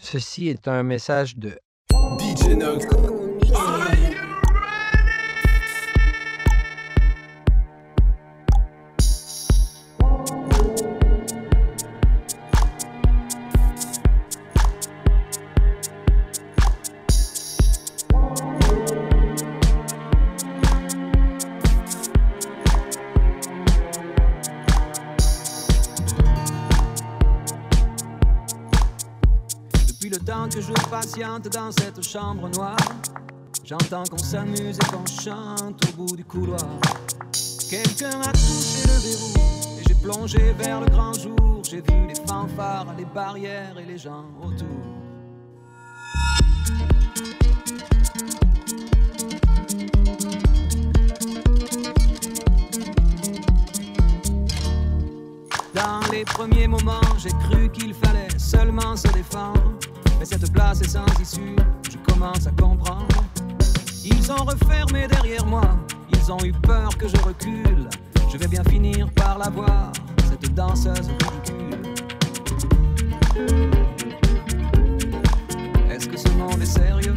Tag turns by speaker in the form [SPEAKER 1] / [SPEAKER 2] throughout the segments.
[SPEAKER 1] Ceci est un message de
[SPEAKER 2] DJ Nox.
[SPEAKER 3] Dans cette chambre noire, j'entends qu'on s'amuse et qu'on chante au bout du couloir. Quelqu'un a touché le verrou et j'ai plongé vers le grand jour. J'ai vu les fanfares, les barrières et les gens autour. Dans les premiers moments, j'ai cru qu'il fallait seulement se défendre. Mais cette place est sans issue, je commence à comprendre. Ils ont refermé derrière moi, ils ont eu peur que je recule. Je vais bien finir par la voir, cette danseuse ridicule. Est-ce que ce monde est sérieux?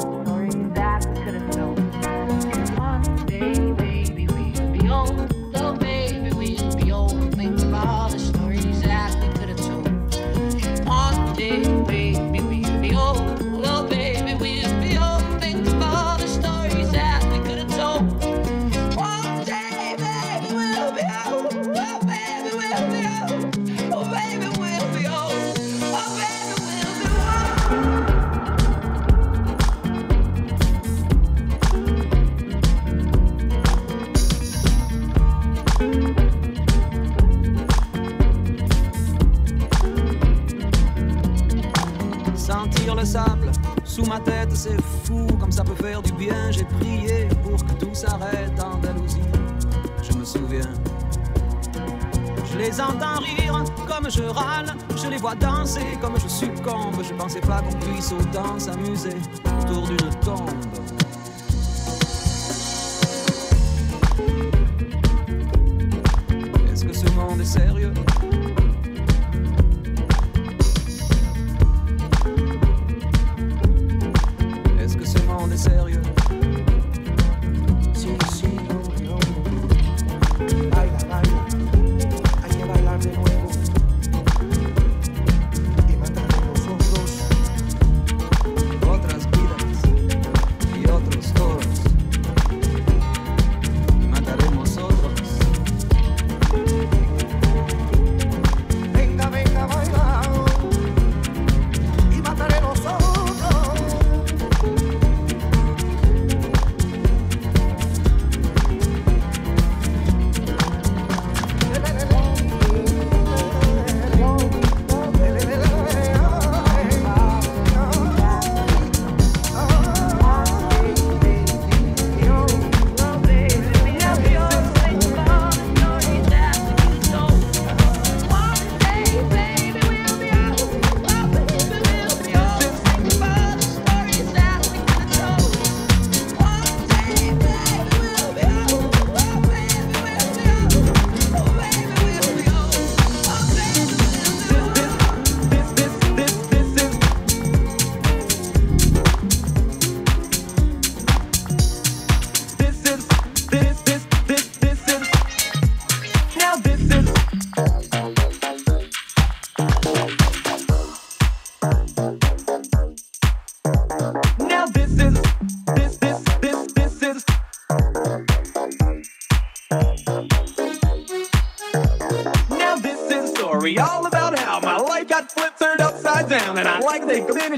[SPEAKER 3] Comme je succombe. Je pensais pas qu'on puisse autant s'amuser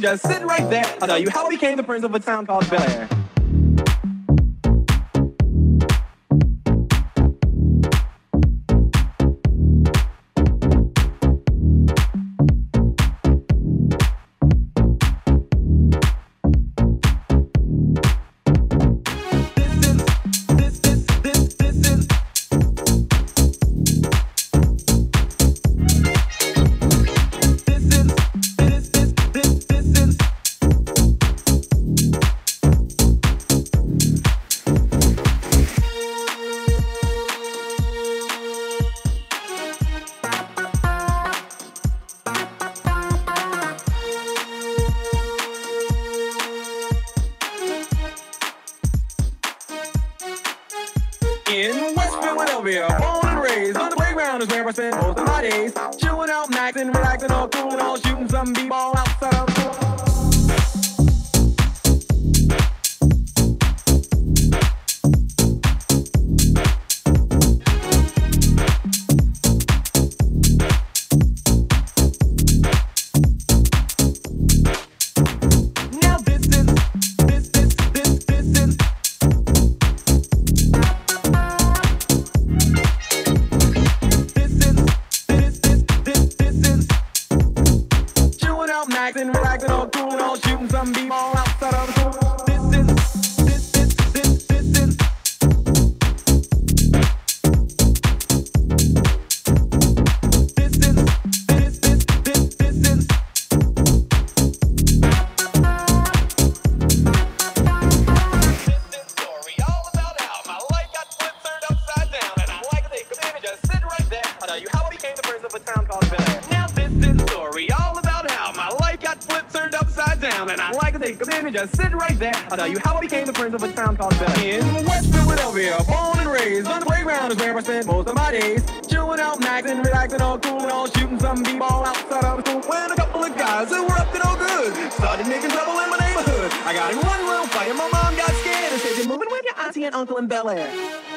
[SPEAKER 3] just sit right there. I'll tell you how I became the prince of a town
[SPEAKER 4] called Bel Air. Now this is a story all about how my life got flipped, turned
[SPEAKER 3] upside down, and
[SPEAKER 2] I like to take a minute, just sit right there. I'll tell you how I became the prince of a town called Bel Air.
[SPEAKER 5] In West Philadelphia, born and raised, on the playground
[SPEAKER 6] is where I spent most of my days. Chilling out, maxing, relaxing, all cool and all, shooting some b-ball outside of school. When a couple of guys who were up to no good started making trouble in my neighborhood. I got in
[SPEAKER 7] one room, fight and my mom got scared and said, you're moving with your auntie and uncle in Bel Air.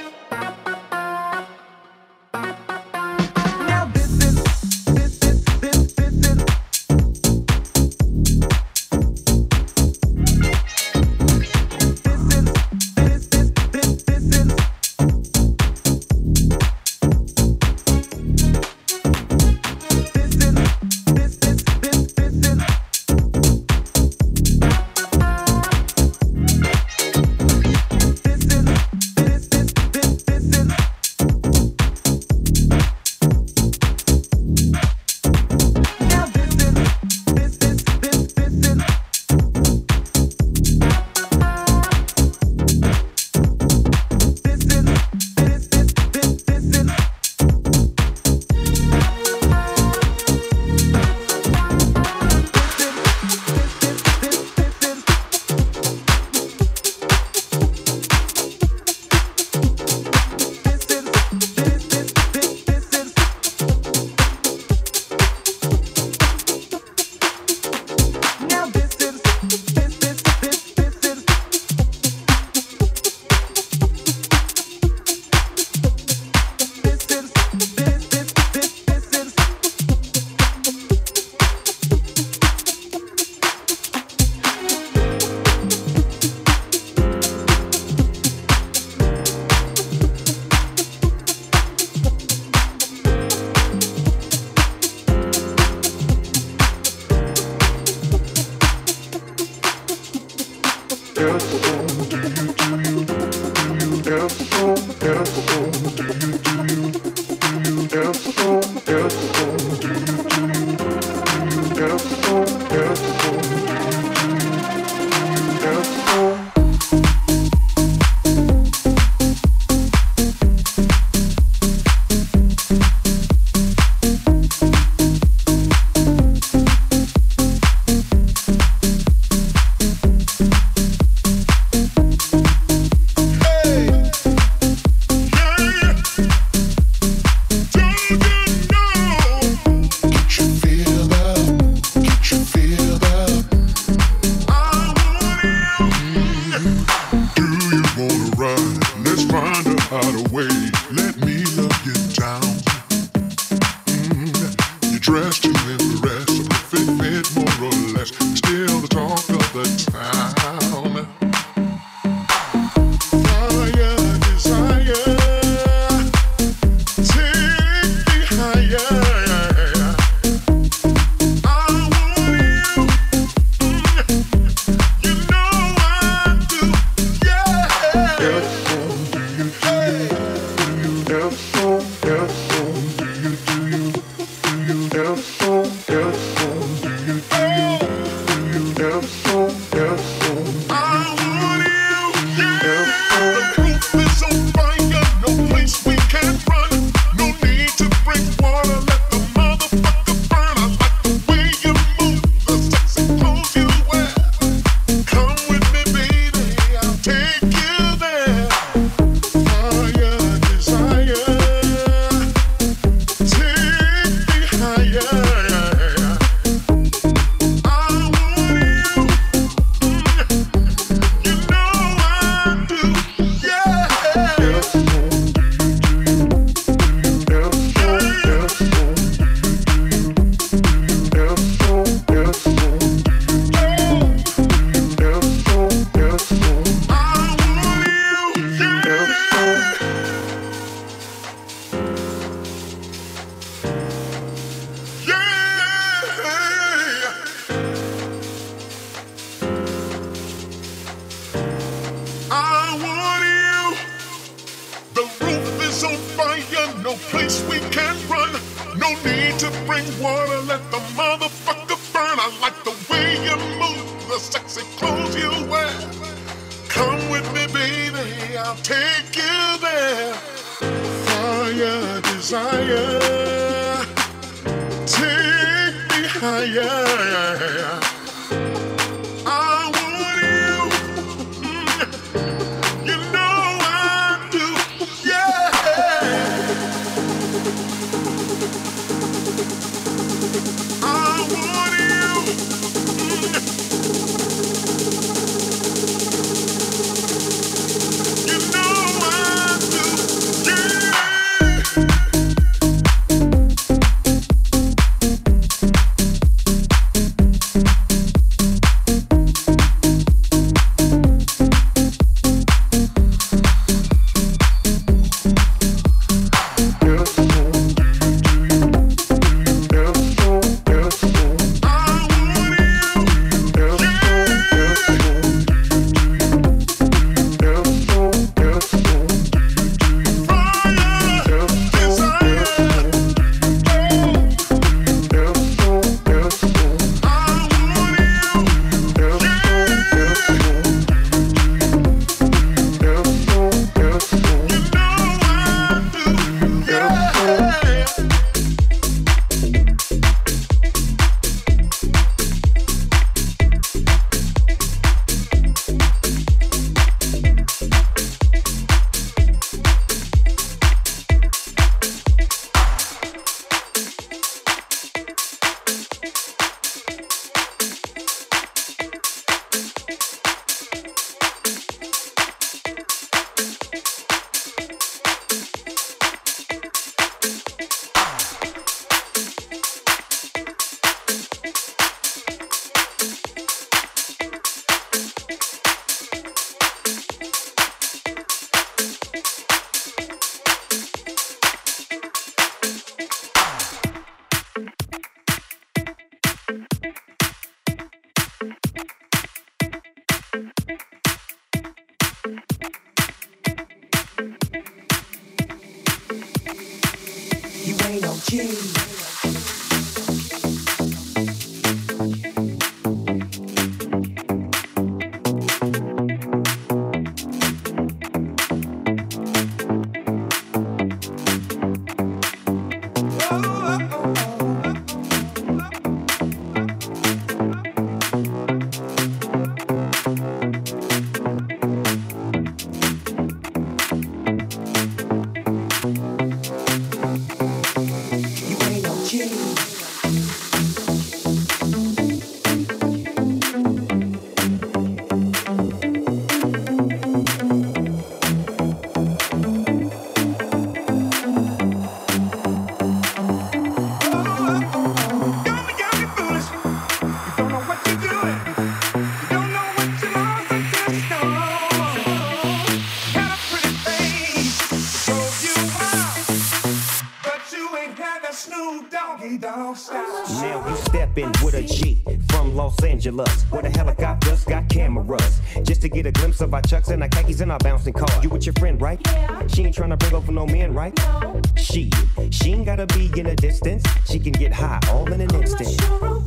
[SPEAKER 7] All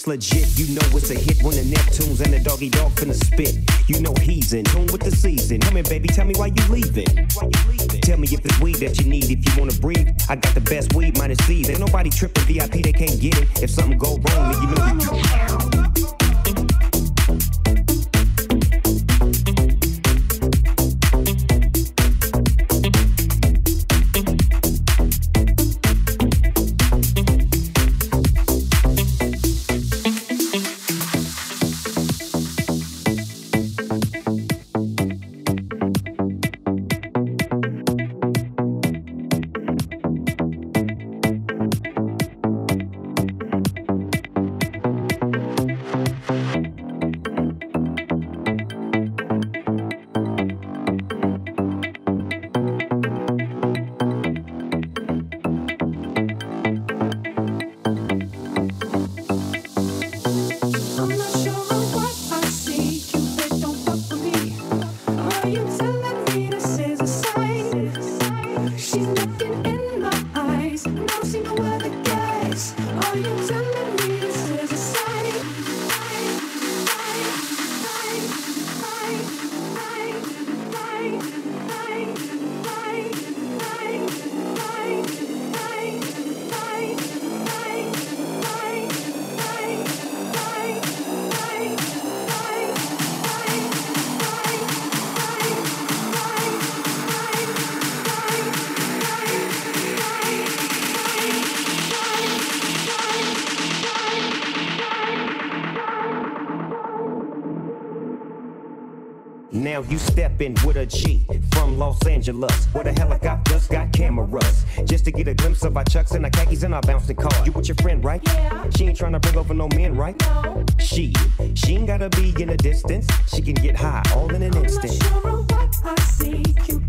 [SPEAKER 6] It's legit, you know it's a hit when the Neptunes and the Doggy Dogg finna spit. You know he's in tune with the season. Come here, baby, tell me why you leaving. Why you? Tell me if it's weed that you need, if you wanna breathe. I got the best weed minus seeds. Ain't nobody tripping VIP, they can't get it. If something go wrong, then you know you. Stepping with a G from Los Angeles, where the helicopters got just got cameras. Just to get a glimpse of our chucks and our khakis and our bouncing car. You with your friend, right?
[SPEAKER 8] Yeah.
[SPEAKER 6] She ain't trying to bring over no men, right?
[SPEAKER 8] No.
[SPEAKER 6] She, she ain't gotta be in a distance. She can get high all in an
[SPEAKER 8] I'm not
[SPEAKER 6] instant.
[SPEAKER 8] sure of what I see.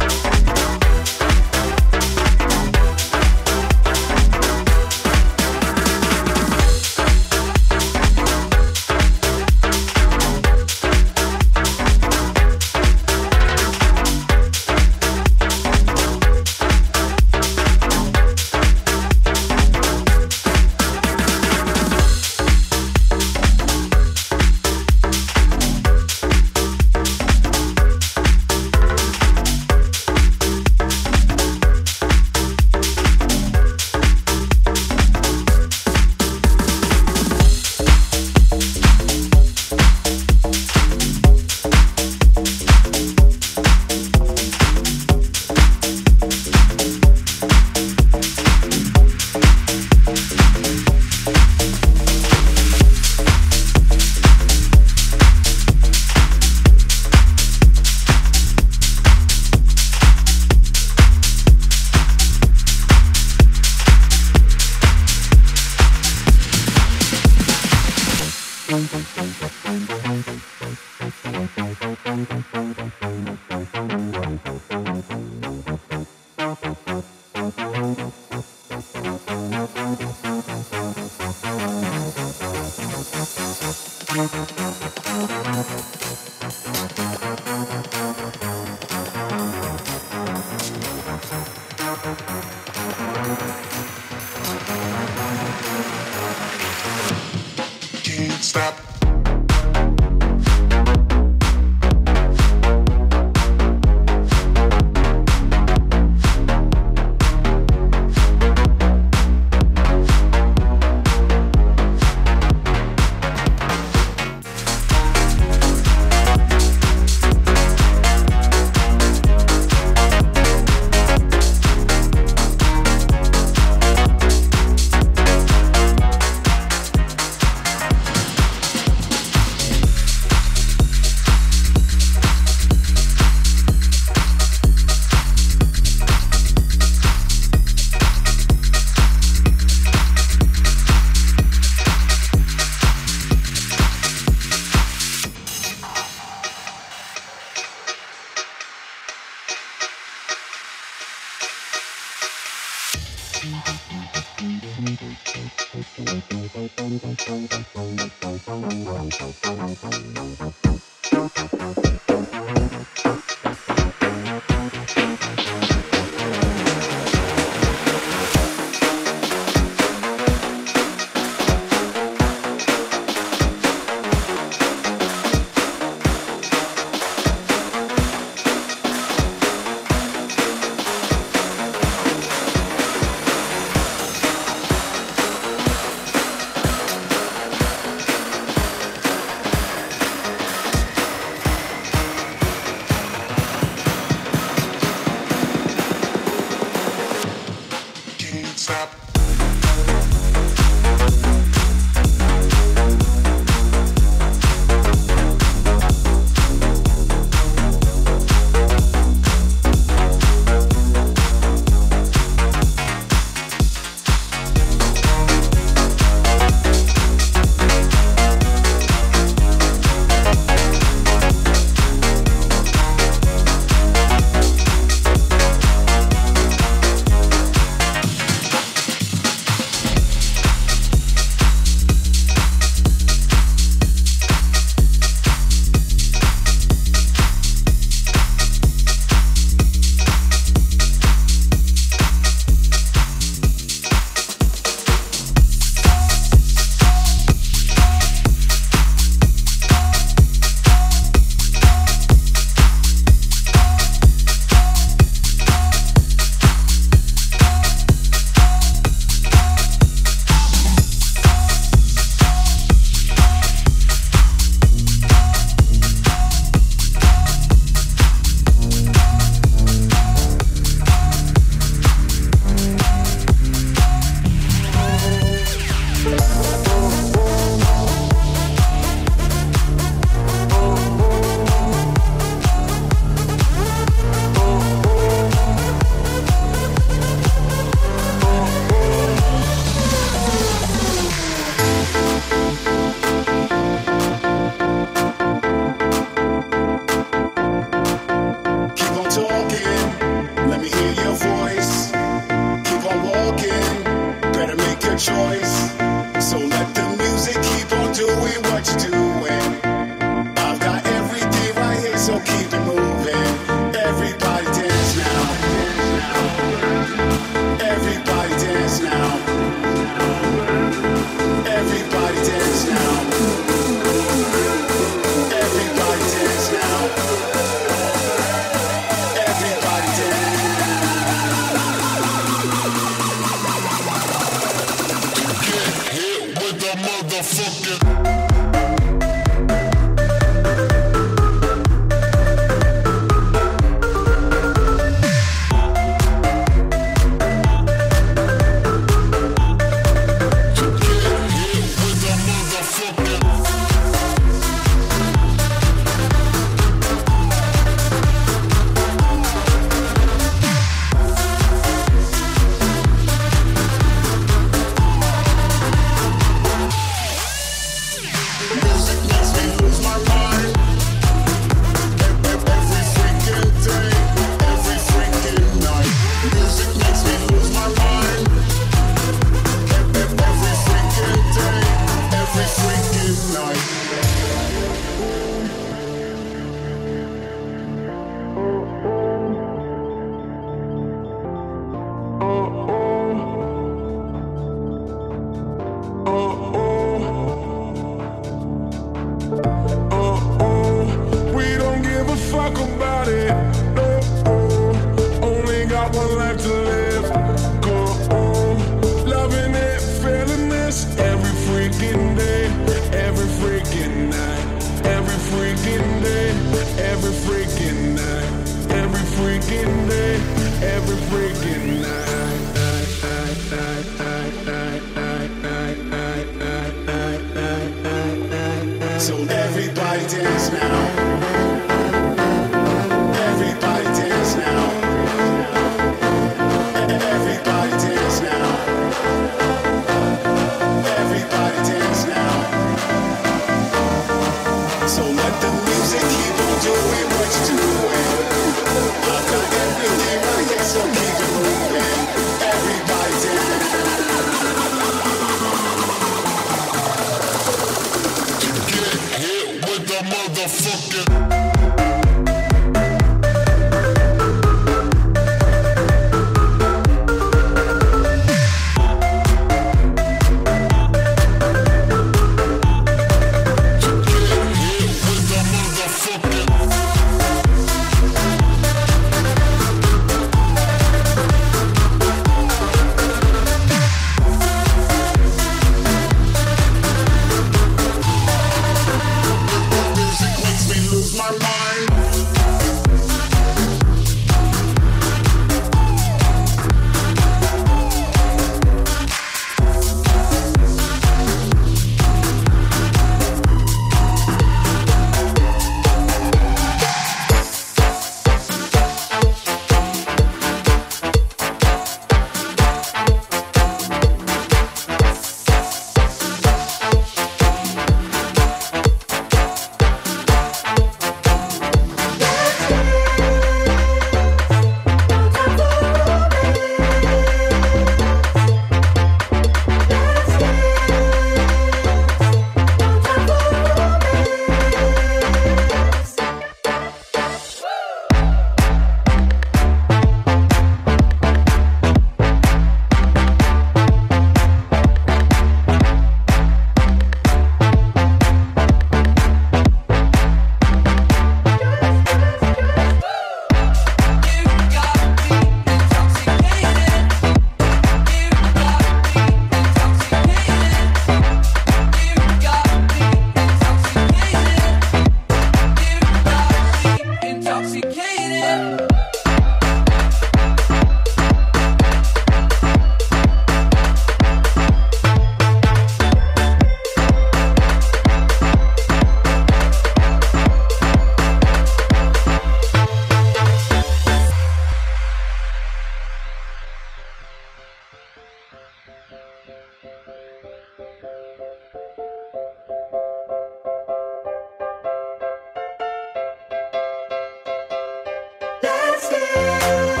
[SPEAKER 9] Let's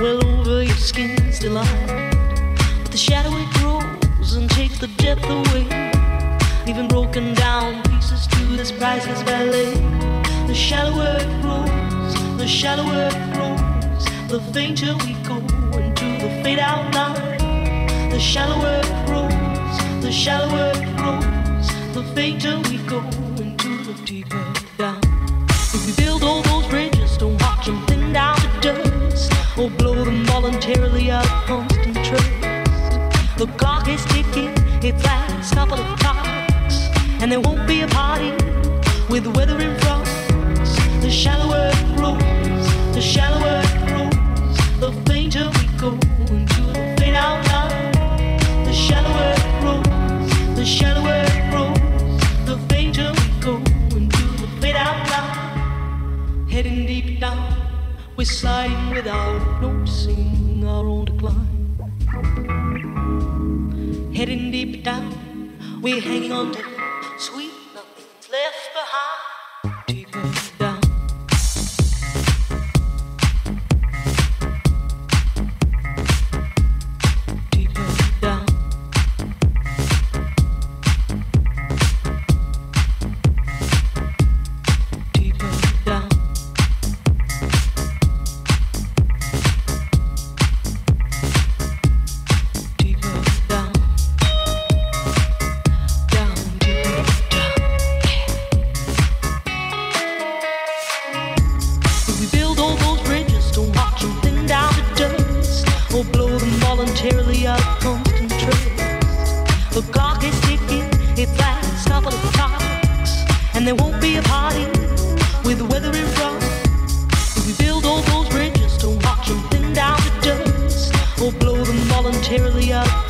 [SPEAKER 10] Well over your skin's delight. But the shadow it grows and takes the depth away, leaving broken down pieces to this priceless ballet. The shallower it grows, the shallower it grows, the fainter we go into the fade out line. The shallower it grows, the shallower it grows, the fainter we go couple of clocks, and there won't be a party with weather in front. The shallower it grows, the shallower it grows, the fainter we go into the fade out line. The shallower it grows, the shallower it grows, the fainter we go into the fade out line. Heading deep down, we're sliding without noticing our own decline. We're hanging on them voluntarily out of trust. The clock is ticking, its last couple of clocks, and there won't be a party with the weather in front. If we build all those bridges, don't watch them thin down to dust, or blow them voluntarily out